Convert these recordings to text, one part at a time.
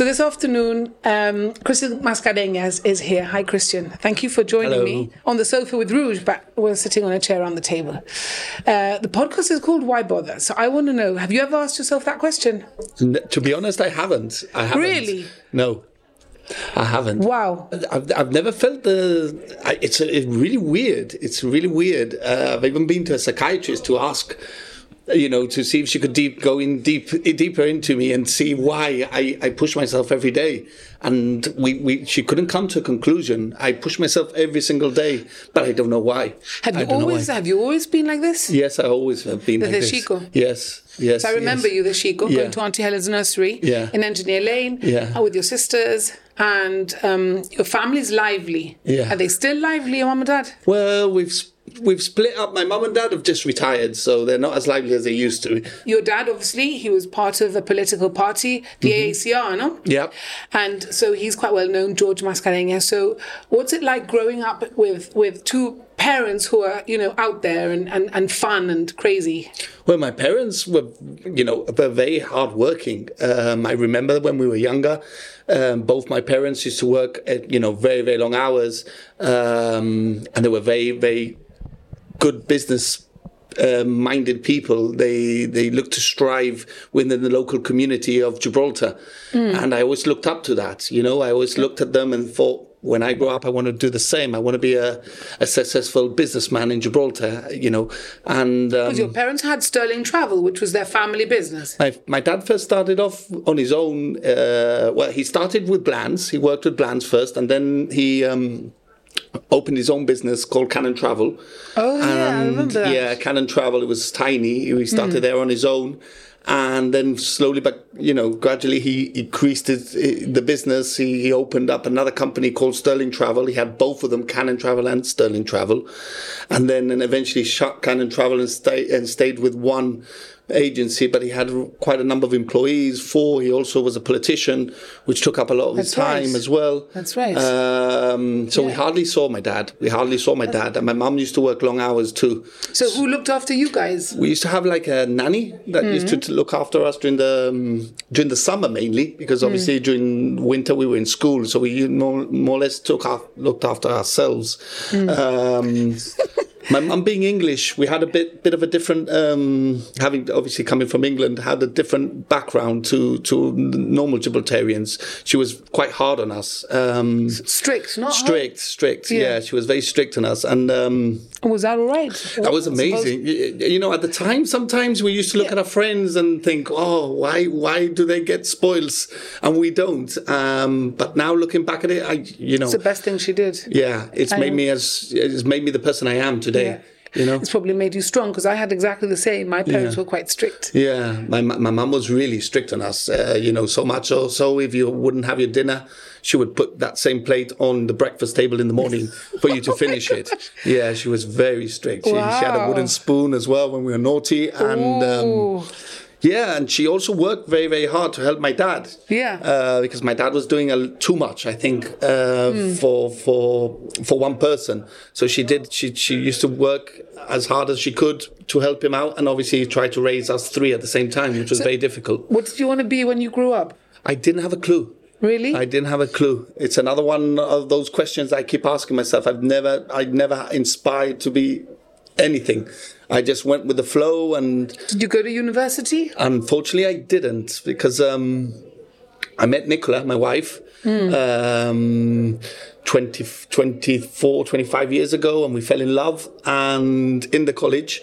So this afternoon, um, Christian Mascarenhas is here. Hi, Christian. Thank you for joining Hello. me on the sofa with Rouge, but we're sitting on a chair on the table. Uh, the podcast is called Why Bother? So I want to know, have you ever asked yourself that question? N- to be honest, I haven't. I haven't. Really? No, I haven't. Wow. I've, I've never felt the. I, it's, it's really weird. It's really weird. Uh, I've even been to a psychiatrist to ask, you know, to see if she could deep go in deep deeper into me and see why I, I push myself every day. And we, we she couldn't come to a conclusion. I push myself every single day, but I don't know why. Have you always have you always been like this? Yes, I always have been The like this. Chico? Yes, yes. So I remember yes. you, the Chico, Yeah. going to Auntie Helen's nursery Yeah. in Engineer Lane Yeah. with your sisters, and um, your family's lively. Yeah. Are they still lively, your mum and dad? Well, we've we've split up. My mum and dad have just retired, so they're not as lively as they used to. Your dad, obviously, he was part of a political party, the AACR, no? Mm-hmm. And so he's quite well known, George Mascarenhas. So what's it like growing up with, with two parents who are, you know, out there and, and, and fun and crazy? Well, my parents were, you know, were very hardworking. Um, I remember when we were younger, um, both my parents used to work at, you know, very, very long hours, um, and they were very, very good business. Uh, minded people they they look to strive within the local community of Gibraltar and I always looked up to that you know I always looked at them and thought when I grow up I want to do the same I want to be a, a successful businessman in Gibraltar you know and um, Because your parents had Sterling Travel, which was their family business. my, my dad first started off on his own. Uh, well, he started with Blands. He worked with Blands first, and then he um, opened his own business called Cannon Travel. Oh, yeah, I And, remember that. Yeah, Cannon Travel. It was tiny. He started hmm. there on his own, and then slowly, but you know, gradually, he increased his, the business. He, he opened up another company called Sterling Travel. He had both of them, Cannon Travel and Sterling Travel, and then and eventually shut Cannon Travel and stay and stayed with one agency, but he had quite a number of employees. Four. He also was a politician, which took up a lot of his That's right. time as well. That's right. Um, so we hardly saw my dad. We hardly saw my dad, and my mum used to work long hours too. So who looked after you guys? We used to have like a nanny that used to, to look after us during the um, during the summer mainly, because obviously during winter we were in school, so we more, more or less took af- looked after ourselves. Um, my mum being English, we had a bit bit of a different, um, having obviously coming from England, had a different background to to normal Gibraltarians. She was quite hard on us. Um, Strict, not hard? strict, strict. Yeah. Yeah. she was very strict on us, and. Um, Was that all right? that was amazing. You know, at the time, sometimes we used to look at our friends and think, "Oh, why, why do they get spoils and we don't?" Um, but now, looking back at it, I, you know, It's the best thing she did. yeah, it's I made know. me as it's made me the person I am today. Yeah. You know, It's probably made you strong because I had exactly the same. My parents Yeah. were quite strict. yeah, my my mum was really strict on us. Uh, you know, so much so, so if you wouldn't have your dinner, she would put that same plate on the breakfast table in the morning for you to finish it. Yeah, she was very strict. She, she had a wooden spoon as well when we were naughty, and. Um. Yeah, and she also worked very, very hard to help my dad. Yeah. uh, because my dad was doing a, too much, I think, uh, Hmm. for for for one person. So she did. She she used to work as hard as she could to help him out, and obviously try to raise us three at the same time, which was very difficult. What did you want to be when you grew up? I didn't have a clue. Really? I didn't have a clue. It's another one of those questions I keep asking myself. I've never, I've never inspired to be anything. I just went with the flow, and Did you go to university? Unfortunately, I didn't because um, I met Nicola, my wife, um, 20, 24, 25 years ago, and we fell in love and in the college,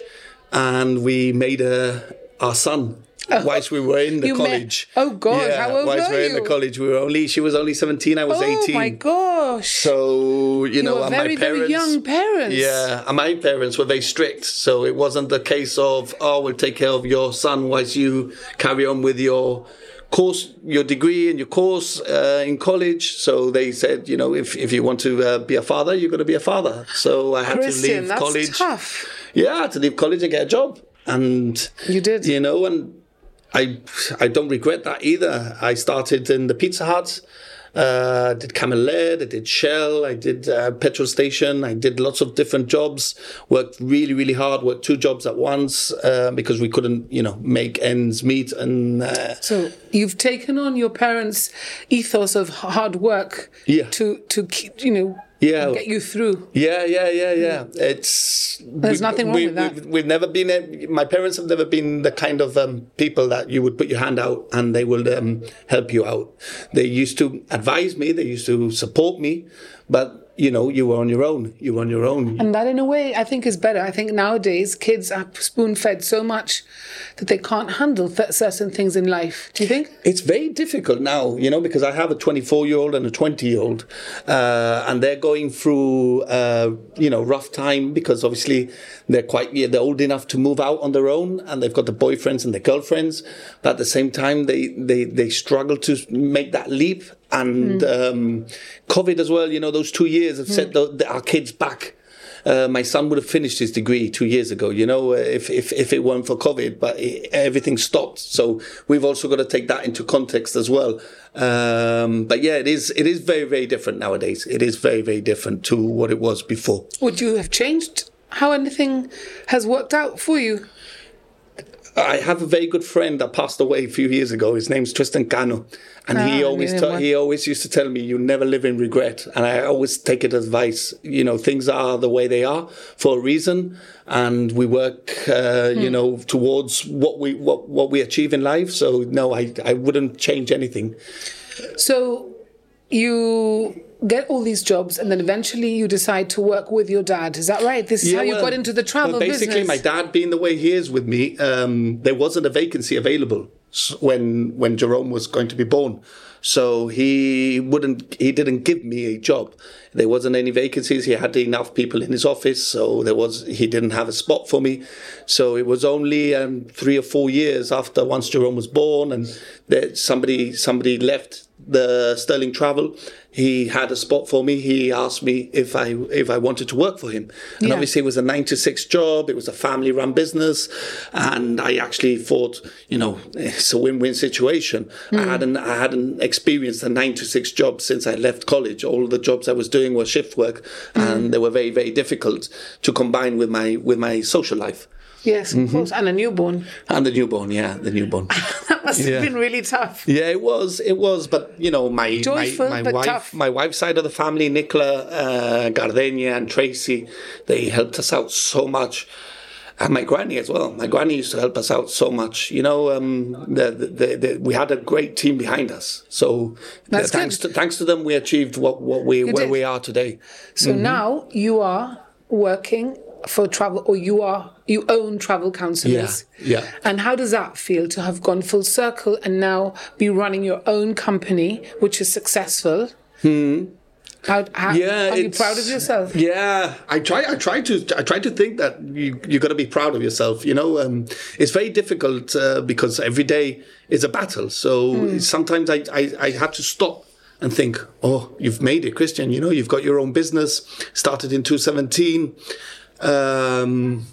and we made a, our son. Whilst we were in the You met- college. Oh, God, how old whilst were we were in the college, we were only she was only seventeen, I was oh eighteen. my gosh! So you, know, were and very, my very parents, young parents. Yeah, and my parents were very strict, so it wasn't the case of oh, we'll take care of your son whilst you carry on with your course, your degree and your course uh, in college. So they said, you know, if if you want to uh, be a father, you're going to be a father. So I had Christian, to leave that's college. tough. Yeah, I had to leave college and get a job, and You did. you know, and I I don't regret that either. I started in the Pizza Hut. Uh, I did Camelot, I did Shell, I did uh, petrol station, I did lots of different jobs. Worked really, really hard. Worked two jobs at once uh, because we couldn't, you know, make ends meet. And uh, So you've taken on your parents' ethos of hard work Yeah. to to keep you know Yeah. get you through. Yeah, yeah, yeah, yeah. It's There's nothing wrong we, with that. We've, we've never been. My parents have never been the kind of um, people that you would put your hand out and they will um, help you out. They used to advise me. They used to support me, but you know, you were on your own. You were on your own. And that, in a way, I think is better. I think nowadays kids are spoon fed so much that they can't handle th- certain things in life. Do you think? It's very difficult now, you know, because I have a 24 year old and a 20 year old, uh, and they're going through, uh, you know, rough time because obviously they're quite, yeah, they're old enough to move out on their own and they've got the boyfriends and the girlfriends. But at the same time, they, they, they struggle to make that leap. And um, COVID as well, you know, those two years have set the, the, our kids back. Uh, my son would have finished his degree two years ago, you know, if, if, if it weren't for COVID, but it, everything stopped. So we've also got to take that into context as well. Um, but yeah, it is, it is very, very different nowadays. It is very, very different to what it was before. Would you have changed how anything has worked out for you? I have a very good friend that passed away a few years ago. His name's Tristan Cano, and he Ah, always ta- he always used to tell me, "You never live in regret." And I always take it as advice. You know, things are the way they are for a reason, and we work, uh, Hmm. you know, towards what we what what we achieve in life. So no, I I wouldn't change anything. So you get all these jobs and then eventually you decide to work with your dad. Is that right? This is how you well- got into the travel well, basically, business. my dad being the way he is with me, um, there wasn't a vacancy available when when Jerome was going to be born. So he wouldn't, he didn't give me a job. There wasn't any vacancies. He had enough people in his office, so there was, he didn't have a spot for me. So it was only um, three or four years after once Jerome was born, and that somebody somebody left the Sterling Travel. He had a spot for me. He asked me if I if I wanted to work for him, and Yeah. obviously it was a nine to six job. It was a family run business, and I actually thought, you know, it's a win win situation. I hmm. hadn't I hadn't experienced a nine to six job since I left college. All the jobs I was doing were shift work, and hmm. they were very very difficult to combine with my with my social life. Yes, Mm-hmm. of course. And a newborn. And the newborn, yeah, the newborn. That must have been really tough. Yeah, it was. It was, but you know, my Joyful, my, my but wife, tough. my wife's side of the family, Nicola, uh, Gardenia, and Tracy, they helped us out so much. And my granny as well. My granny used to help us out so much. You know, um, the, the, the, the, we had a great team behind us. So That's thanks to thanks to them, we achieved what, what we where did. we are today. So Mm-hmm. now you are working for travel or you are you own travel counselors. Yeah, yeah. And how does that feel to have gone full circle and now be running your own company, which is successful? Hmm. How, how Yeah, are you proud of yourself? Yeah, I try. I try to. I try to think that you you got to be proud of yourself. You know, um, it's very difficult uh, because every day is a battle. So sometimes I, I I have to stop and think. Oh, you've made it, Christian. You know, you've got your own business. Started in 2017. Um,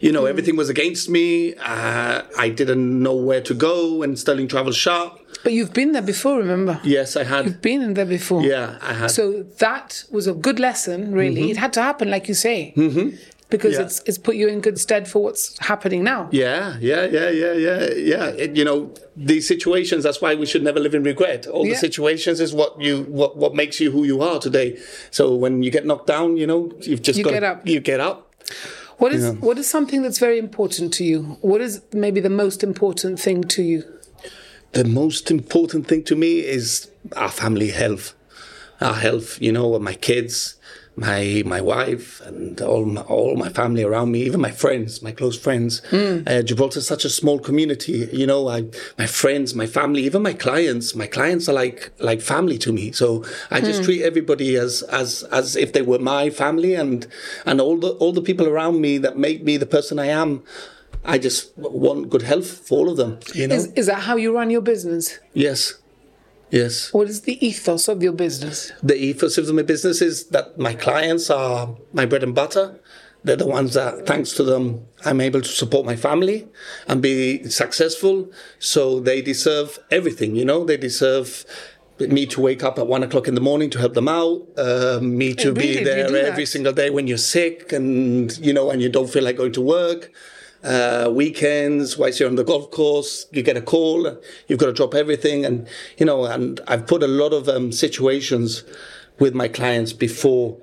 you know, everything was against me. Uh, I didn't know where to go when Sterling Travel shut. But you've been there before, remember? Yes, I had. You've Been in there before. Yeah, I had. So that was a good lesson, really. It had to happen, like you say. Mm-hmm. Because Yeah. it's it's put you in good stead for what's happening now. Yeah, yeah, yeah, yeah, yeah, yeah. It, you know, these situations. That's why we should never live in regret. All Yeah. the situations is what you what what makes you who you are today. So when you get knocked down, you know, you've just You got get up. You get up. What is what is something that's very important to you? What is maybe the most important thing to you? The most important thing to me is our family health. Our health, you know, my kids, my my wife, and all my, all my family around me, even my friends, my close friends. Uh, Gibraltar is such a small community. You know, I my friends, my family, even my clients. My clients are like like family to me. So I just treat everybody as as as if they were my family, and and all the all the people around me that make me the person I am. I just want good health for all of them. You know. Is is that how you run your business? Yes. Yes. What is the ethos of your business? The ethos of my business is that my clients are my bread and butter. They're the ones that, thanks to them, I'm able to support my family and be successful. So they deserve everything, you know, they deserve me to wake up at one o'clock in the morning to help them out, uh, me to really? be there every single day when you're sick and you know and you don't feel like going to work. Uh, weekends, whilst you're on the golf course, you get a call. You've got to drop everything, and you know. And I've put a lot of um, situations with my clients before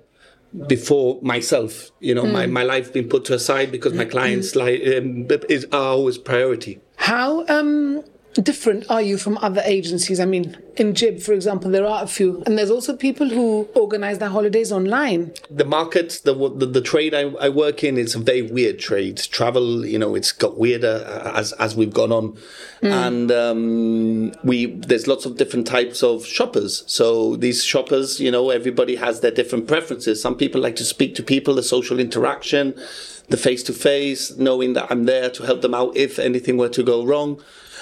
before myself. You know, my, my life been put to aside because my clients like um, is are always priority. How um, different are you from other agencies? I mean, in Jib, for example, there are a few, and there's also people who organize their holidays online. the market, the the, the trade I, I work in, it's a very weird trade. Travel, you know, it's got weirder as as we've gone on, and um, we there's lots of different types of shoppers. So these shoppers, you know, everybody has their different preferences. Some people like to speak to people, the social interaction, the face to face, knowing that I'm there to help them out if anything were to go wrong.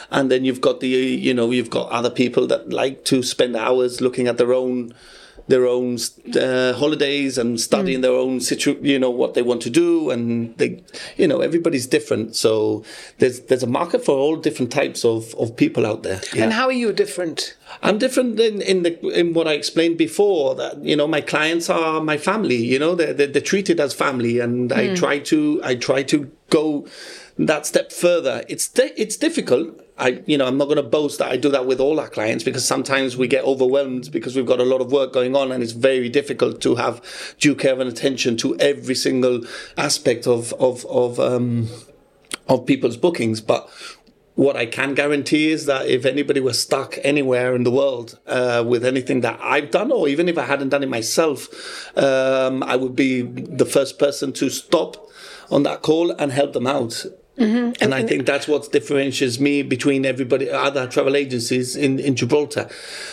And then you've got the, you know, you've got other people that like to spend hours looking at their own their own uh, holidays and studying their own situ you know what they want to do. And they you know everybody's different. So there's there's a market for all different types of, of people out there. Yeah. And how are you different? I'm different in, in the in what I explained before that you know my clients are my family you know they're, they're, they're treated as family. And I try to I try to go that step further. It's it's difficult I you know I'm not going to boast that I do that with all our clients because sometimes we get overwhelmed because we've got a lot of work going on and it's very difficult to have due care and attention to every single aspect of of of um of people's bookings but what I can guarantee is that if anybody was stuck anywhere in the world uh, with anything that I've done, or even if I hadn't done it myself, um, I would be the first person to stop on that call and help them out. And, I think that's what differentiates me between everybody, other travel agencies in, in Gibraltar.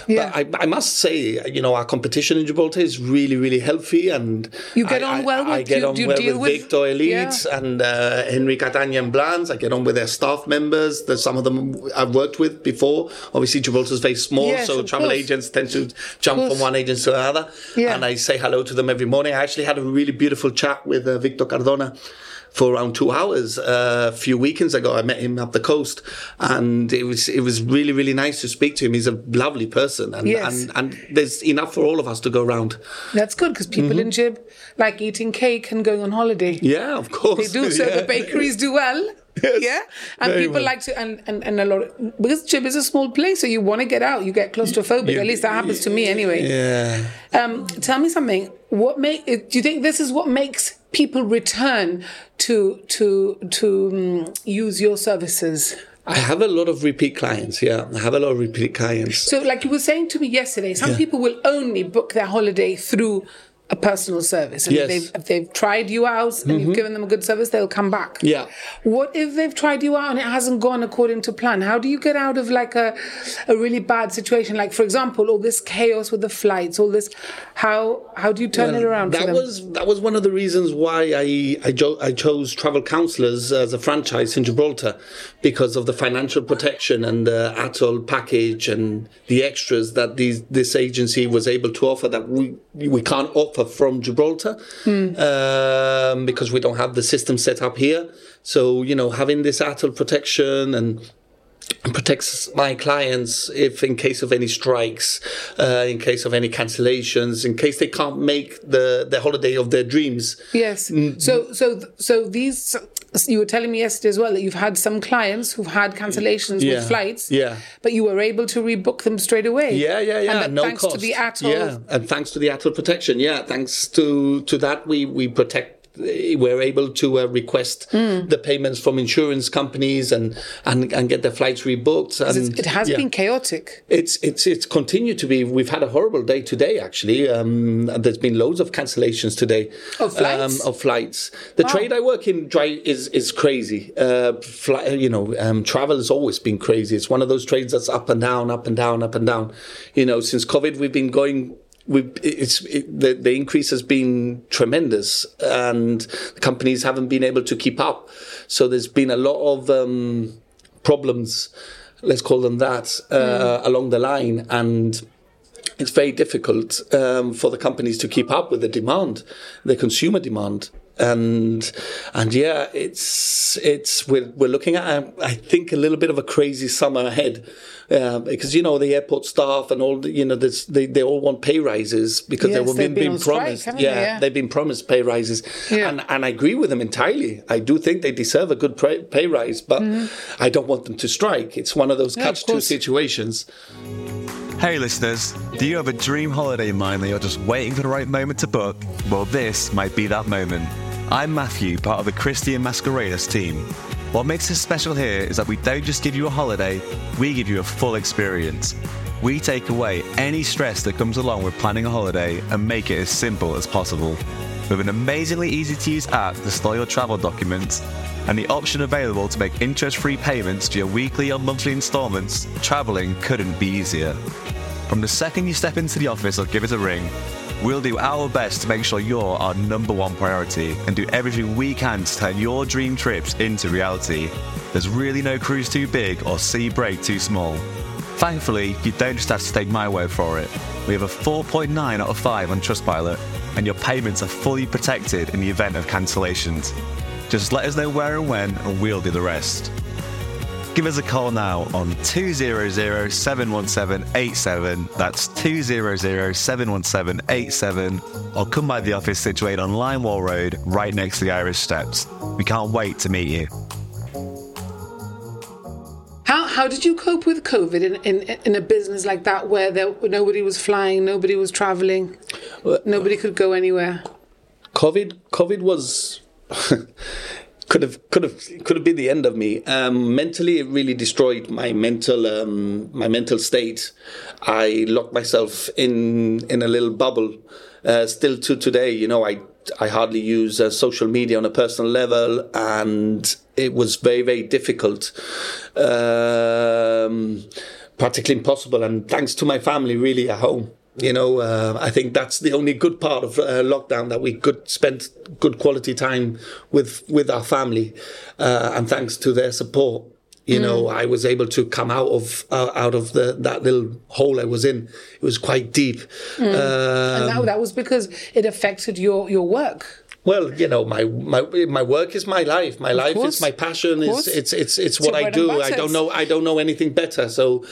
Yeah. But I, I must say, you know, our competition in Gibraltar is really, really healthy. And You get I- on well I, I with- get you- on you well deal with with- Victor Elites Yeah. and uh, Henry Catania and Blands. I get on with their staff members. There's some of them I've worked with before. Obviously, Gibraltar's very small, Yes, so travel course. agents tend to jump from one agency to another. Yeah. And I say hello to them every morning. I actually had a really beautiful chat with uh, Victor Cardona for around two hours uh, a few weekends ago. I met him up the coast, and it was it was really really nice to speak to him. He's a lovely person, and Yes. and, and there's enough for all of us to go around. That's good because people Mm-hmm. in Jib like eating cake and going on holiday. Yeah, of course They do. So Yeah. the bakeries do well. Yes, yeah. And people well. like to, and, and, and a lot, of, because Jib is a small place, so you want to get out. You get claustrophobic. At least that happens to me anyway. Yeah. Um, tell me something. What make? Do you think this is what makes people return to to to um, use your services? I have a lot of repeat clients. Yeah, I have a lot of repeat clients. So, like you were saying to me yesterday, some people will only book their holiday through a personal service. And Yes. if, they've, if they've tried you out and you've mm-hmm. given them a good service, they'll come back. Yeah. What if they've tried you out and it hasn't gone according to plan? How do you get out of like a, a really bad situation? Like, for example, all this chaos with the flights, all this. How how do you turn it around for That was that was one of the reasons why I I, jo- I chose Travel Counsellors as a franchise in Gibraltar because of the financial protection and the ATOL package and the extras that these this agency was able to offer that we we can't offer from Gibraltar um, because we don't have the system set up here. So you know having this ATOL protection and protects my clients if in case of any strikes, uh, in case of any cancellations, in case they can't make the, the holiday of their dreams. Yes. Mm-hmm. So so so these you were telling me yesterday as well that you've had some clients who've had cancellations Yeah. with flights. Yeah. But you were able to rebook them straight away. Yeah, yeah, yeah. And no thanks cost. to the ATOL. Yeah, and thanks to the ATOL protection. Yeah, thanks to to that we we protect. We're able to uh, request Hmm. the payments from insurance companies and and, and get their flights rebooked. And It has yeah. been chaotic. It's it's it's continued to be. We've had a horrible day today. Actually, um, there's been loads of cancellations today Of flights? Um, of flights. The Wow. trade I work in dry is is crazy. Uh, fly, you know, um, travel has always been crazy. It's one of those trades that's up and down, up and down, up and down. You know, since COVID, we've been going. It's it, the the increase has been tremendous, and companies haven't been able to keep up. So there's been a lot of um, problems, let's call them that, uh, along the line, and it's very difficult um, for the companies to keep up with the demand, the consumer demand. And and yeah, it's it's we're we're looking at I think a little bit of a crazy summer ahead. Uh, because you know the airport staff and all the, you know this, they they all want pay rises because Yes, they've they've been, been been on strike, promised yeah, they? Yeah. they've been promised pay rises Yeah. and and I agree with them entirely I do think they deserve a good pay, pay rise but I don't want them to strike it's one of those Mm-hmm. Yeah, of catch two situations Hey listeners, do you have a dream holiday in mind that you're just waiting for the right moment to book? Well, this might be that moment. I'm Matthew, part of the Christian Mascarenhas team. What makes us special here is that we don't just give you a holiday, we give you a full experience. We take away any stress that comes along with planning a holiday and make it as simple as possible. With an amazingly easy to use app to store your travel documents and the option available to make interest free payments to your weekly or monthly installments, traveling couldn't be easier. From the second you step into the office or give it a ring, we'll do our best to make sure you're our number one priority and do everything we can to turn your dream trips into reality. There's really no cruise too big or sea break too small. Thankfully, you don't just have to take my word for it. We have a 4.9 out of 5 on Trustpilot, and your payments are fully protected in the event of cancellations. Just let us know where and when, and we'll do the rest. Give us a call now on 200 717 87. That's 200 717 87. Or come by the office situated on Line Wall Road, right next to the Irish Steps. We can't wait to meet you. How how did you cope with COVID in, in in a business like that where there nobody was flying, nobody was traveling, nobody could go anywhere? COVID COVID was could have could have could have been the end of me. Um, mentally, it really destroyed my mental um, my mental state. I locked myself in in a little bubble. Uh, still to today, you know, I I hardly use uh, social media on a personal level, and it was very very difficult. Um, practically impossible, and thanks to my family, really at home. You know, uh, I think that's the only good part of uh, lockdown that we could spend good quality time with with our family, uh, and thanks to their support, you know, I was able to come out of uh, out of the that little hole I was in. It was quite deep. Uh, And that, that was because it affected your your work. Well, you know, my my my work is my life. My life course. is my passion. Of It's it's it's what I do. I don't know I don't know anything better. So,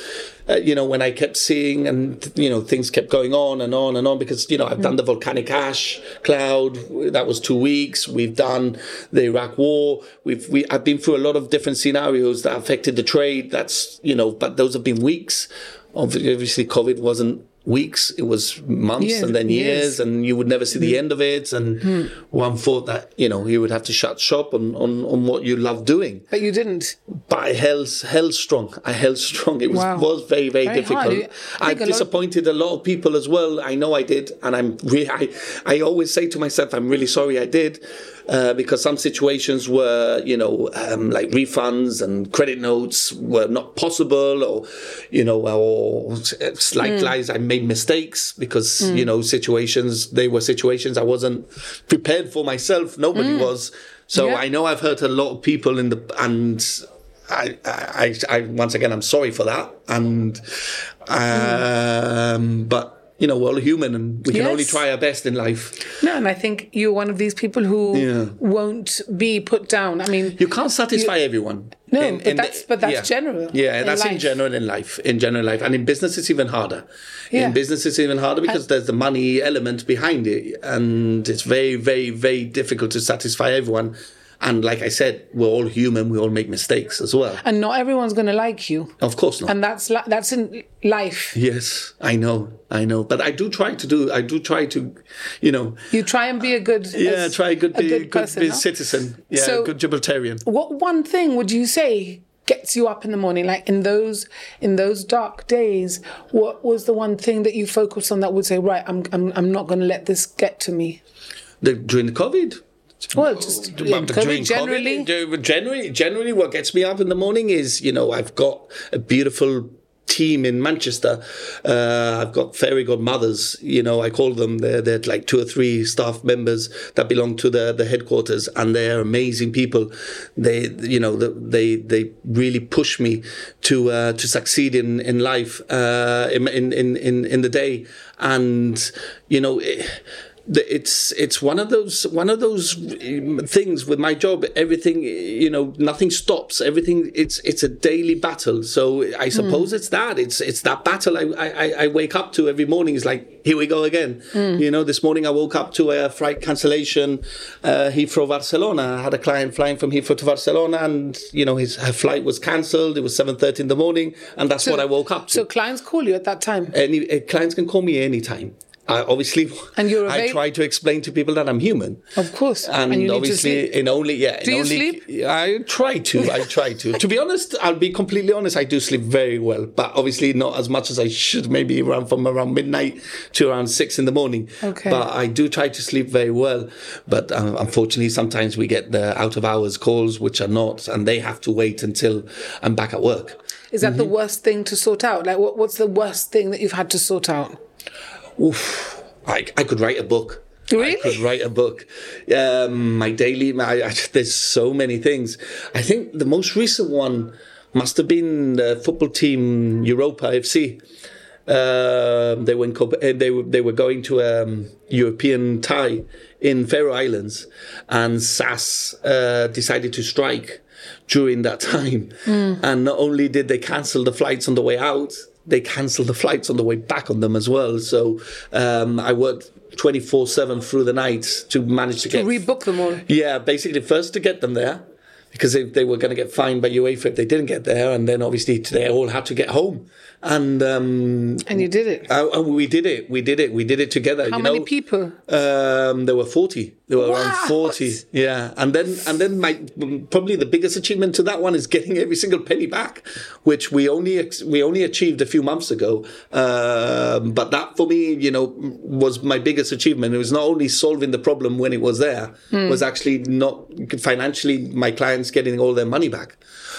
uh, you know, when I kept seeing and you know things kept going on and on and on because you know I've done the volcanic ash cloud. That was two weeks. We've done the Iraq War. We've we I've been through a lot of different scenarios that affected the trade. That's you know, but those have been weeks. Obviously, COVID wasn't weeks. It was months and then years and you would never see the mm. end of it. And hmm. one thought that you know you would have to shut shop on, on, on what you love doing. But you didn't. But I held held strong. I held strong. It was Wow. was very very, Very difficult. I I think a lot- disappointed a lot of people as well. I know I did, and I'm really. I, I always say to myself, I'm really sorry I did. Uh, because some situations were, you know, um, like refunds and credit notes were not possible, or, you know, or slight lies. I made mistakes because, you know, situations, they were situations I wasn't prepared for myself. Nobody was. So Yeah. I know I've hurt a lot of people in the, and I, I, I, once again, I'm sorry for that. And, um, but, you know, we're all human and we can only try our best in life. No, and I think you're one of these people who Yeah. won't be put down. I mean, You can't satisfy everyone. No, but that's- but that's general Yeah, in that's in general in life. In general life, and in business, it's even harder. Yeah. In business, it's even harder because there's the money element behind it, and it's very, very, very difficult to satisfy everyone. And like I said, we're all human. We all make mistakes as well. and not everyone's going to like you, Of course not. and that's li- that's in life. yes, I know, I know. But I do try to do. I do try to, you know, You try and be a good yeah, try good, a be good good, person. be no? citizen. Yeah, So- good Gibraltarian. What one thing would you say gets you up in the morning? Like in those in those dark days, what was the one thing that you focused on that would say, right, I'm I'm, I'm not going to let this get to me? The, during the COVID. Well, just yeah, But COVID generally. COVID, generally, generally, what gets me up in the morning is, you know, I've got a beautiful team in Manchester. Uh, I've got fairy godmothers, you know, I call them. They're, they're like two or three staff members that belong to the, the headquarters, and they're amazing people. They, you know, they they really push me to uh, to succeed in in life, uh, in, in in in the day, and you know. It, it's it's one of those one of those um, things with my job. Everything you know, nothing stops. Everything it's it's a daily battle. So I suppose it's that it's it's that battle I, I I wake up to every morning. It's like here we go again. You know, this morning I woke up to a flight cancellation, uh, Heathrow Barcelona. I had a client flying from Heathrow to Barcelona, and you know his her flight was cancelled. It was seven thirty in the morning, and that's what I woke up to. So clients call you at that time. Any uh, clients can call me anytime. I obviously, And you're I try to explain to people that I'm human. Of course. And, And you need to obviously, in only yeah. Do in you only, sleep? I try to. I try to. to be honest, I'll be completely honest. I do sleep very well, but obviously not as much as I should. Maybe around from around midnight to around six in the morning. Okay. But I do try to sleep very well. But um, unfortunately, sometimes we get the out of hours calls, which are not, and they have to wait until I'm back at work. Is that the Mm-hmm. worst thing to sort out? Like, what, what's the worst thing that you've had to sort out? Oof. I, I could write a book. Really? I could write a book. Um, my daily, my, I, there's so many things. I think the most recent one must have been the football team Europa FC. Um they were in, uh, they were they were going to a um, European tie in Faroe Islands, and SAS uh, decided to strike during that time. And not only did they cancel the flights on the way out, they cancelled the flights on the way back on them as well. So um, I worked 24 7 through the night to manage to, To get. To rebook them all. yeah, basically, first to get them there. Because they, they were going to get fined by UEFA if they didn't get there, and then obviously they all had to get home, and um, And you did it. uh, and we did it. We did it. We did it together. How you many know? people? Um, there were forty. There were around forty. Yeah, and then and then my probably the biggest achievement to that one is getting every single penny back, which we only ex- we only achieved a few months ago. Um, but that for me, you know, was my biggest achievement. It was not only solving the problem when it was there, Hmm. was actually not financially my clients getting all their money back.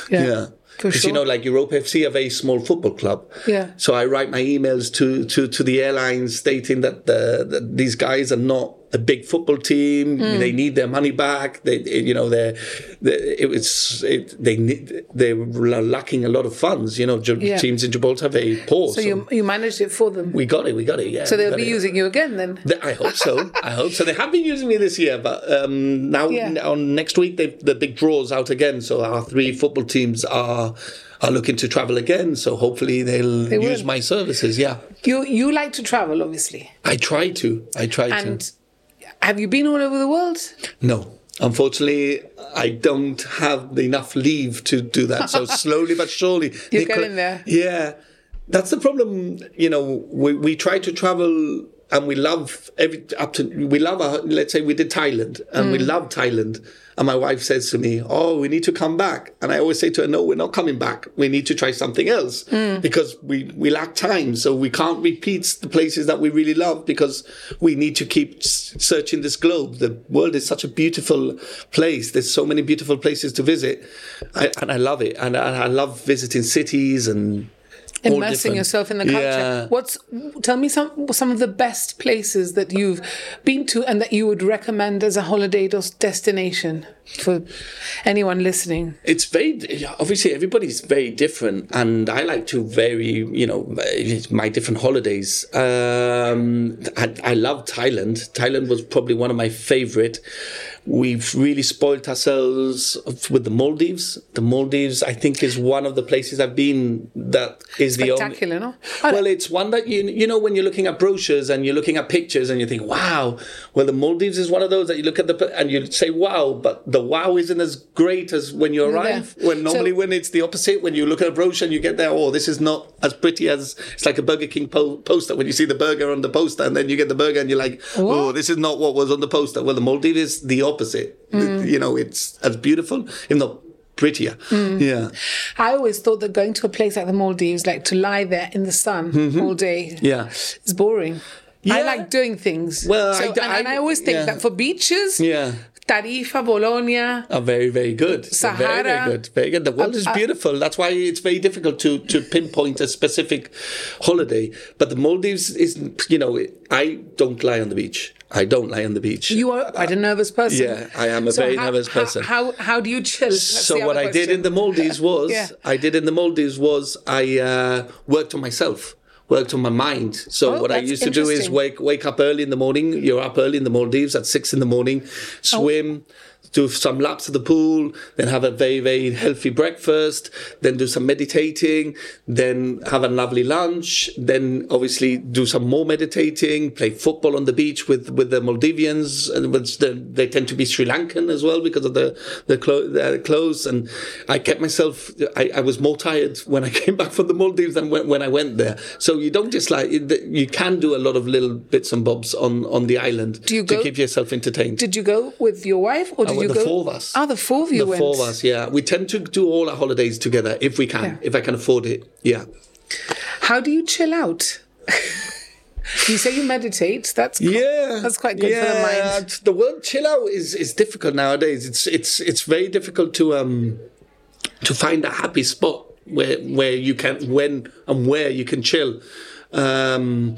Yeah, for Because you know, like Europa FC, a very small football club. Yeah. So I write my emails to to, to the airlines stating that, the, that these guys are not a big football team. Hmm. They need their money back. They, you know, they're, they it was it, they need, they were lacking a lot of funds. You know, Yeah. teams in Gibraltar very poor. So you, you managed it for them. we got it. We got it. Yeah. So they'll be it. using you again then. I hope so. I hope so. They have been using me this year, but um, now Yeah. on next week they, the big draws out again. So our three football teams are are looking to travel again. So hopefully they'll They use my services. Yeah, You you like to travel, obviously. I try to. I try And to. Have you been all over the world? No. Unfortunately, I don't have enough leave to do that. So slowly but surely, You're getting there. Yeah, that's the problem. You know, we we try to travel and we love every up to we love. Our, let's say we did Thailand and Mm. we love Thailand. And my wife says to me, "Oh, we need to come back." And I always say to her, "No, we're not coming back. We need to try something else Mm. because we we lack time. So we can't repeat the places that we really love because we need to keep searching this globe. The world is such a beautiful place. There's so many beautiful places to visit, I, and I love it. And I, I love visiting cities and Immersing yourself in the culture. Yeah. What's tell me some some of the best places that you've been to and that you would recommend as a holiday destination for anyone listening? it's very obviously everybody's very different and i like to vary you know my different holidays um i, I love thailand thailand was probably one of my favorite we've really spoiled ourselves with the maldives the maldives i think is one of the places i've been that is the only Spectacular, no? well, it's one that you you know when you're looking at brochures and you're looking at pictures and you think, wow. Well, the Maldives is one of those that you look at the and you say, wow, but the wow isn't as great as when you arrive. Yeah. When normally So- when it's the opposite, when you look at a brochure and you get there, oh, this is not as pretty as it's like a Burger King po- poster. When you see the burger on the poster and then you get the burger and you're like, oh, this is not what was on the poster. Well, the Maldives is the opposite. Mm. You know, it's as beautiful, if not prettier. Mm. Yeah. I always thought that going to a place like the Maldives, like to lie there in the sun all day, Mm-hmm. Yeah. is boring. I like doing things. Well, So- I and, and I- I always think yeah. that for beaches, Yeah. Tarifa, Bolonia, are very, very good. They're Very, very good. Very good. The world is Uh, uh, beautiful. That's why it's very difficult to, to pinpoint a specific holiday. But the Maldives is, you know, I don't lie on the beach. I don't lie on the beach. you are quite a nervous person. Yeah, I am a So very how- nervous person. How, how, do you chill? That's so what other I did in the Maldives was Yeah. I did in the Maldives was I uh, worked on myself. worked on my mind. So Oh, what I used to do is wake wake up early in the morning. You're up early in the Maldives at six in the morning, swim. Do some laps of the pool, then have a very, very healthy breakfast, then do some meditating, then have a lovely lunch, then obviously do some more meditating, play football on the beach with, with the Maldivians, and which the, they tend to be Sri Lankan as well because of the the, clo- the clothes. And I kept myself, I, I was more tired when I came back from the Maldives than when, when I went there. So you don't just like, you can do a lot of little bits and bobs on, on the island you to go- keep yourself entertained. Did you go with your wife or did went you the go? four of us. Oh, the four of you the went. four of us, yeah. We tend to do all our holidays together if we can, Yeah. if I can afford it. Yeah. How do you chill out? you say you meditate. That's cool. Yeah, That's quite good for the mind. The word chill out is, is difficult nowadays. It's it's it's very difficult to um to find a happy spot where where you can when and where you can chill. Um,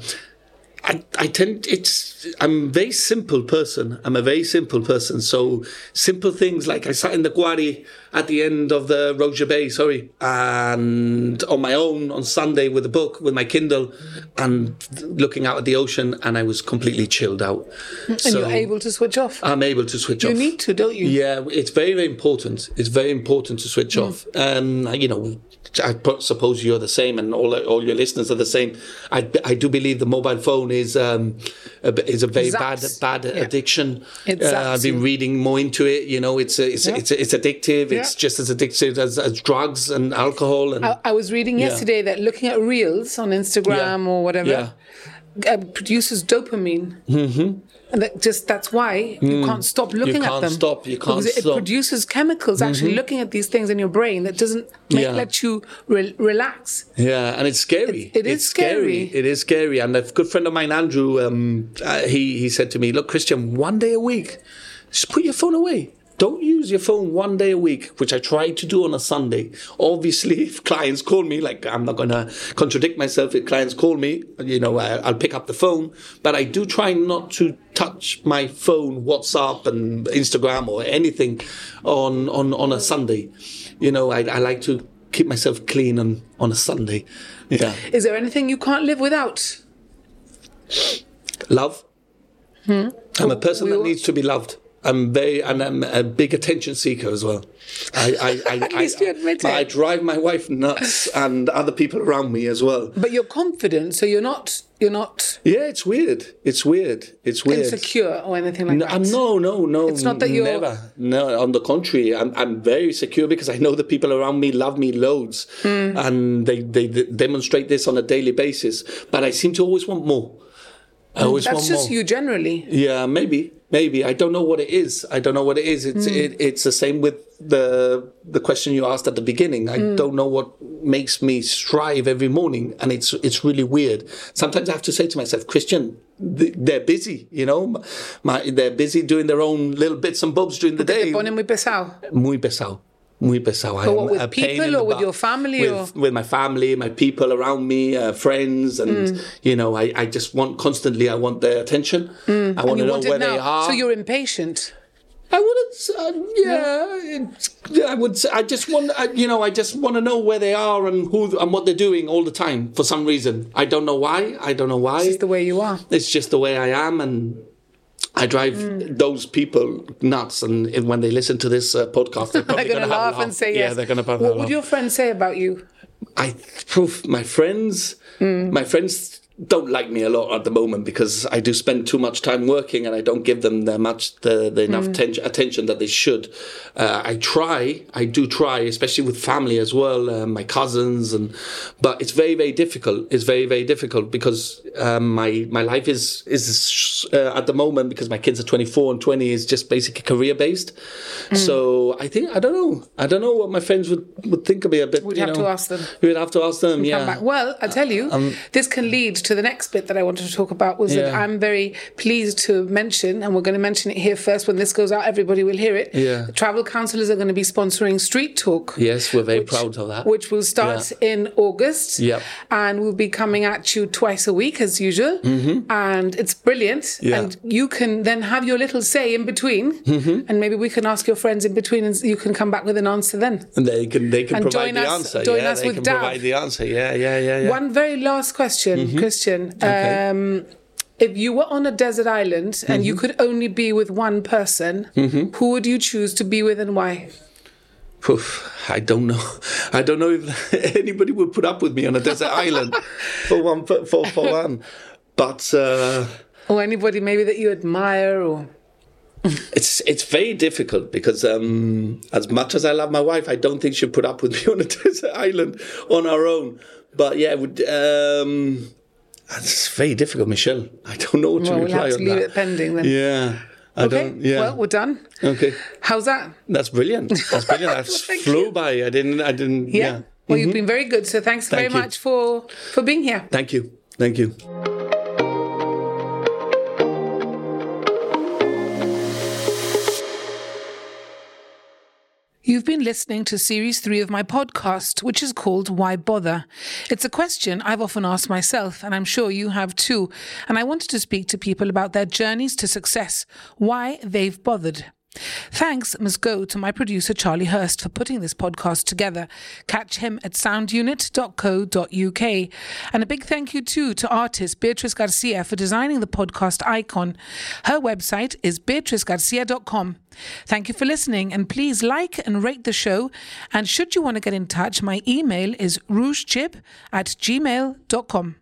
I, I tend it's I'm a very simple person. I'm a very simple person. So simple things like I sat in the quarry at the end of the Roger Bay, sorry, and on my own on Sunday with a book with my Kindle and looking out at the ocean, and I was completely chilled out. And you're able to switch off. I'm able to switch you off. You need to, don't you? Yeah, it's very, very important. It's very important to switch Mm. off. Um, you know, I suppose you're the same, and all all your listeners are the same. I, I do believe the mobile phone is um, a, is a very Zaps. bad bad Yeah. addiction. Uh, I've been reading more into it. You know, it's a, it's Yeah. it's it's addictive. It's just as addictive as, as drugs and alcohol. And I, I was reading Yeah. yesterday that looking at reels on Instagram Yeah. or whatever Yeah. uh, produces dopamine. Mm-hmm. And that just that's why you can't stop looking at can't them. stop, you can't because it, it produces chemicals actually looking at these things in your brain that doesn't make, Yeah. let you re- relax. Yeah, and it's scary. It- it is it's scary. It is scary. And a good friend of mine, Andrew, um, uh, he he said to me, "Look, Christian, one day a week, just put your phone away. Don't use your phone one day a week," which I try to do on a Sunday. Obviously, if clients call me, like I'm not going to contradict myself. If clients call me, you know, I, I'll pick up the phone. But I do try not to touch my phone, WhatsApp and Instagram or anything on on on a Sunday. You know, I, I like to keep myself clean on on a Sunday. Yeah, Is there anything you can't live without? love. Hmm? I'm a person We that all- needs to be loved. I'm very, and I'm a big attention seeker as well. I, I, I, At least I, you admit I it. drive my wife nuts and other people around me as well. But you're confident, so you're not you're not Yeah, it's weird. It's weird. It's weird. insecure or anything like No, that. I'm no, no, no. It's not that you're- never. No, on the contrary, I'm I'm very secure because I know the people around me love me loads, Hmm. and they, they they demonstrate this on a daily basis. But I seem to always want more. I always That's just more. you generally. Yeah, maybe, maybe. I don't know what it is. I don't know what it is. It's Hmm. it, it's the same with the the question you asked at the beginning. I Hmm. don't know what makes me strive every morning, and it's it's really weird. Sometimes I have to say to myself, Christian, th- they're busy. You know, my, they're busy doing their own little bits and bobs during the Te day. ponen muy pesado. Muy pesado. Muy pesado. What, with people or with butt. your family With, with my family, my people around me, uh, friends, and Mm. you know, I, I just want constantly. I want their attention. I want Mm. To know want where it they now. are. So you're impatient. I wouldn't. Uh, yeah, yeah, I would. say- I just want. I, you know, I just want to know where they are and who and what they're doing all the time for some reason. I don't know why. I don't know why. It's the way you are. It's just the way I am, and I drive Mm. those people nuts. And when they listen to this uh, podcast, they're They're going to gonna have a laugh and say yeah, yes. they're going to What would your friends say about you? I my friends. Mm. My friends don't like me a lot at the moment because I do spend too much time working and I don't give them the much the, the enough Mm. ten- attention that they should. Uh, I try, I do try, especially with family as well, uh, my cousins, and but it's very very difficult. It's very very difficult because um, my my life is is uh, at the moment because my kids are twenty four and twenty is just basically career based. Mm. So I think I don't know. I don't know what my friends would would think of me a bit. We'd you have know. to ask them. We'd have to ask them. Come Yeah. Well, I tell you, this can lead to to the next bit that I wanted to talk about was that I'm very pleased to mention, and we're going to mention it here first. When this goes out, everybody will hear it. Yeah. The travel counsellors are going to be sponsoring Street Talk. Yes, we're very proud of that. Which will start in August. Yep. And we'll be coming at you twice a week as usual. Mm-hmm. And it's brilliant. Yeah. And you can then have your little say in between. Mm-hmm. And maybe we can ask your friends in between and you can come back with an answer then. And they can they can And provide the us- answer. join yeah, us they with can provide the answer. Yeah, yeah, yeah, yeah. One very last question, Christian. Mm-hmm. Okay. Um, if you were on a desert island and Mm-hmm. you could only be with one person, who would you choose to be with and why? Oof, I don't know. I don't know if anybody would put up with me on a desert island for one for, for, for one. But uh, Or anybody maybe that you admire or it's it's very difficult because um, as much as I love my wife, I don't think she'd put up with me on a desert island on our own. But yeah, would um, it's very difficult, Michelle. I don't know what to well, we'll have to on leave that. it pending then. Yeah, I okay. don't. Yeah. Well, we're done. okay. How's that? That's brilliant. That's brilliant. That flew you. by. I didn't. I didn't. Yeah. Yeah. Well, you've mm-hmm. been very good. So thanks very you. much for for being here. Thank you. Thank you. You've been listening to series three of my podcast, which is called Why Bother? It's a question I've often asked myself, and I'm sure you have too. And I wanted to speak to people about their journeys to success, why they've bothered. Thanks must go to my producer Charlie Hurst for putting this podcast together. Catch him at soundunit.co.uk. And a big thank you too to artist Beatrice Garcia for designing the podcast icon. Her website is beatricegarcia.com. Thank you for listening and please like and rate the show. And should you want to get in touch, my email is rougechip at gmail.com.